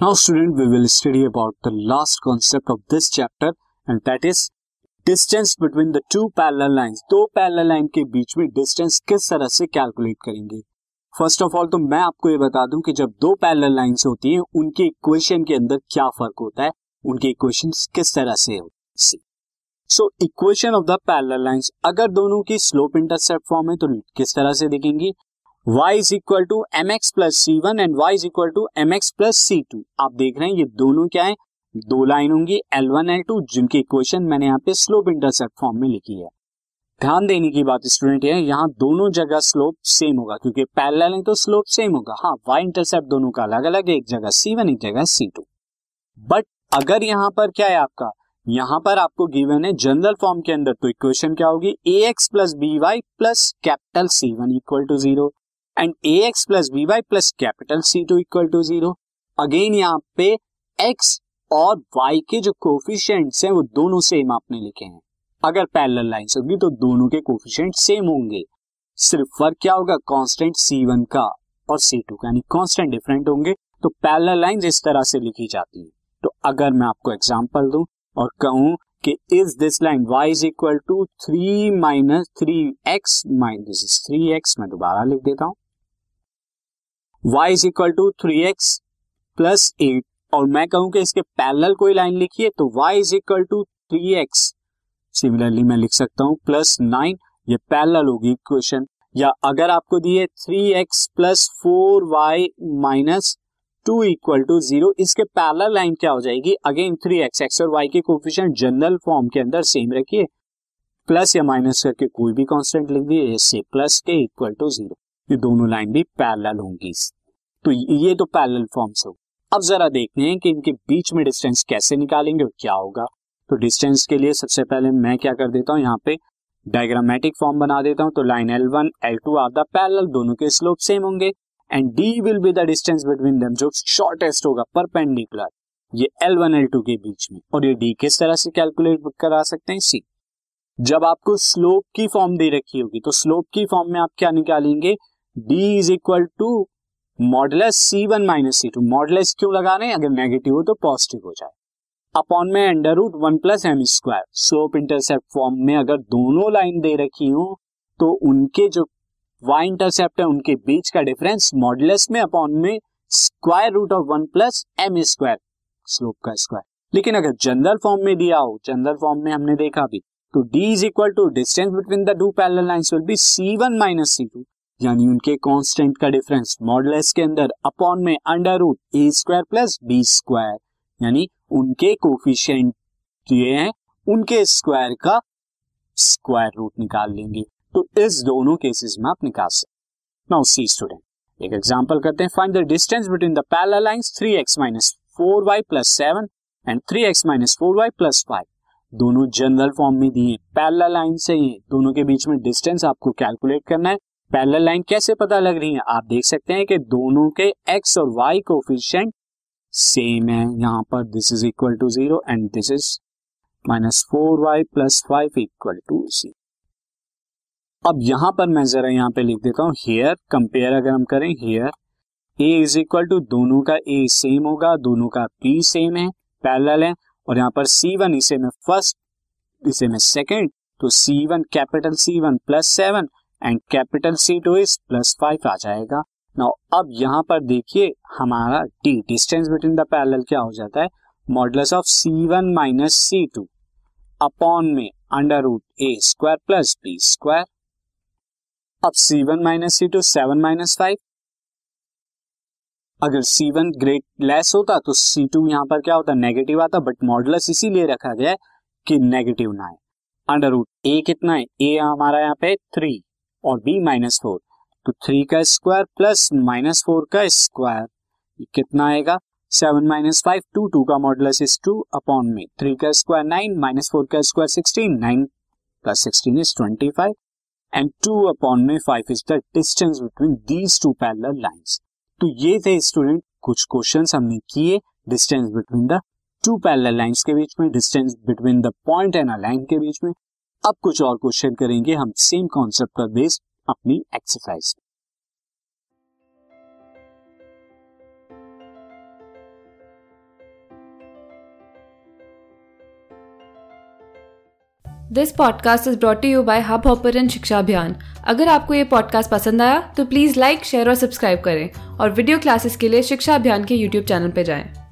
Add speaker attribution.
Speaker 1: Now, student, we will study about the last concept of this chapter, and that is distance between the two parallel lines. दो parallel line के बीच में distance किस तरह से calculate करेंगे? First of all तो मैं आपको ये बता दूँ कि जब दो पैरेलल लाइंस होती हैं उनके इक्वेशन के अंदर क्या फ़र्क होता है? उनके इक्वेशन किस तरह से होती so equation of the parallel lines अगर दोनों की स्लोप इंटरसेप्ट फॉर्म है तो किस तरह से देखेंगे? Y is equal to M X plus C one and y is equal to M X plus C two आप देख रहे हैं ये दोनों क्या है? दो लाइन होंगी एल वन एल टू जिनकी इक्वेशन मैंने यहाँ पे स्लोप इंटरसेप्ट फॉर्म में लिखी है। ध्यान देने की बात स्टूडेंट है, यहाँ दोनों जगह स्लोप सेम होगा, क्योंकि पैरेलल है तो स्लोप सेम होगा। हाँ वाई इंटरसेप्ट दोनों का अलग अलग है एक जगह सी वन एक जगह सी टू बट अगर यहाँ पर क्या है आपका? यहाँ पर आपको गिवन है जनरल फॉर्म के अंदर तो इक्वेशन क्या होगी? A X plus B Y plus capital C one equal to zero and A X plus B Y plus capital C two equal to zero again यहाँ पे एक्स और Y के जो कोफिशियंट्स हैं, वो दोनों सेम आपने लिखे हैं। अगर पैरेलल लाइंस होगी तो दोनों के कोफिशियंट सेम होंगे। सिर्फ़ फ़र्क क्या होगा? कांस्टेंट सी वन का और सी टू का, यानी कांस्टेंट डिफरेंट होंगे। तो पैरेलल लाइंस इस तरह से लिखी जाती है। तो अगर मैं आपको एग्जांपल दूँ और कहूँ कि is this line y is equal to three minus three X minus three X मैं दोबारा लिख देता हूँ। Y is equal to three X plus eight और मैं कहूँ कि इसके पैरेलल कोई लाइन लिखिए तो y is equal to three X similarly मैं लिख सकता हूँ प्लस नाइन ये पैरेलल होगी इक्वेशन या अगर आपको दिए three X plus four Y minus two equal to zero इसके पैरेलल लाइन क्या हो जाएगी? अगेन थ्री एक्स एक्स और वाई के कोफिशिएंट जनरल फॉर्म के अंदर सेम रखिए. प्लस या माइनस करके कोई भी कांस्टेंट लिख दिए प्लस के इक्वल टू ज़ीरो ये दोनों लाइन भी पैरेलल होंगी। तो ये तो पैरेलल फॉर्म हो। अब जरा देखते हैं कि इनके बीच में डिस्टेंस कैसे निकालेंगे और क्या होगा। तो डिस्टेंस के लिए सबसे पहले मैं क्या कर देता हूँ, यहाँ पे डायग्रामेटिक फॉर्म बना देता हूँ तो line L one L two are the parallel दोनों के स्लोप सेम होंगे। And D will be the distance between them जो शॉर्टेस्ट होगा परपेंडिकुलर ये एल वन एल टू के बीच में। और ये डी किस तरह से कैलकुलेट करा सकते हैं? सी जब आपको स्लोप की फॉर्म दे रखी होगी तो स्लोप की फॉर्म में आप क्या निकालेंगे? D is equal to modulus C one minus C two modulus क्यों लगा रहे हैं? अगर नेगेटिव हो तो पॉजिटिव हो जाए। अपॉन में under root one plus M square slope intercept form में अगर दोनों लाइन दे रखी हो तो उनके जो वाई इंटरसेप्ट है, उनके बीच का डिफरेंस मॉडलेस में अपॉन में square root of one plus M square slope का स्क्वायर लेकिन अगर जनरल फॉर्म में दिया हो जनरल फॉर्म में हमने देखा भी तो d is equal to distance between the two parallel lines will be C one minus C two यानी उनके कांस्टेंट का डिफरेंस मॉडलेस के अंदर अपॉन में under root A square plus B square यानी उनके कोफिशियंट ये हैं, उनके स्क्वायर का स्क्वायर रूट निकाल लेंगे। तो इस दोनों केसेस में आप निकाल सकते नाउ सी स्टूडेंट एक एग्जांपल करते हैं। Find the distance between the parallel lines 3x minus four Y plus seven and 3x minus four Y plus five दोनों जनरल फॉर्म में दिए पैरेलल लाइन से ही दोनों के बीच में डिस्टेंस आपको कैलकुलेट करना है। पैरेलल लाइन कैसे पता लग रही है? आप देख सकते हैं कि दोनों के एक्स और वाई कोफिशिएंट सेम है। यहाँ पर this is equal to zero and this is minus four Y plus five equal to C अब यहाँ पर मैं जरा यहाँ पे लिख देता हूँ हेयर कंपेयर अगर हम करें here A is equal to दोनों का ए सेम होगा, दोनों का पी सेम है, पैरेलल है, और यहाँ पर सी वन इसे में फ़र्स्ट इसे में सेकेंड तो C one capital C one plus seven and capital C two is plus five आ जाएगा। नाउ अब यहाँ पर देखिए, हमारा D distance between the parallel क्या हो जाता है? Modulus of C one minus C two upon में under root A square plus B square अब C one minus C two seven minus five अगर सी वन ग्रेट लेस होता तो सी to यहाँ पर क्या होता? नेगेटिव आता बट मॉडल्स इसीलिए रखा गया है कि नेगेटिव ना है अंडर रूट ए कितना है? ए हमारा यहाँ पे थ्री और बी माइनस फोर तो थ्री का स्क्वायर प्लस माइनस फोर का स्क्वायर कितना आएगा? Seven minus five two two का मॉडुलस इज़ टू अपॉन में थ्री का स्क्वायर नाइन माइनस फोर का square sixteen nine plus sixteen is twenty five and two upon में five is the distance between these two parallel lines तो ये थे student कुछ question हमने किए distance between the two parallel lines के बीच में distance between the point and a line के बीच में अब कुछ और क्वेश्चन करेंगे। हम सेम कॉन्सेप्ट पर बेस्ड अपनी exercise
Speaker 2: this podcast is brought you by Hubhopper Shiksha Abhiyan अगर आपको ये पॉडकास्ट पसंद आया तो प्लीज़ लाइक शेयर और सब्सक्राइब करें। और वीडियो क्लासेस के लिए शिक्षा अभियान के यूट्यूब चैनल पर जाएँ।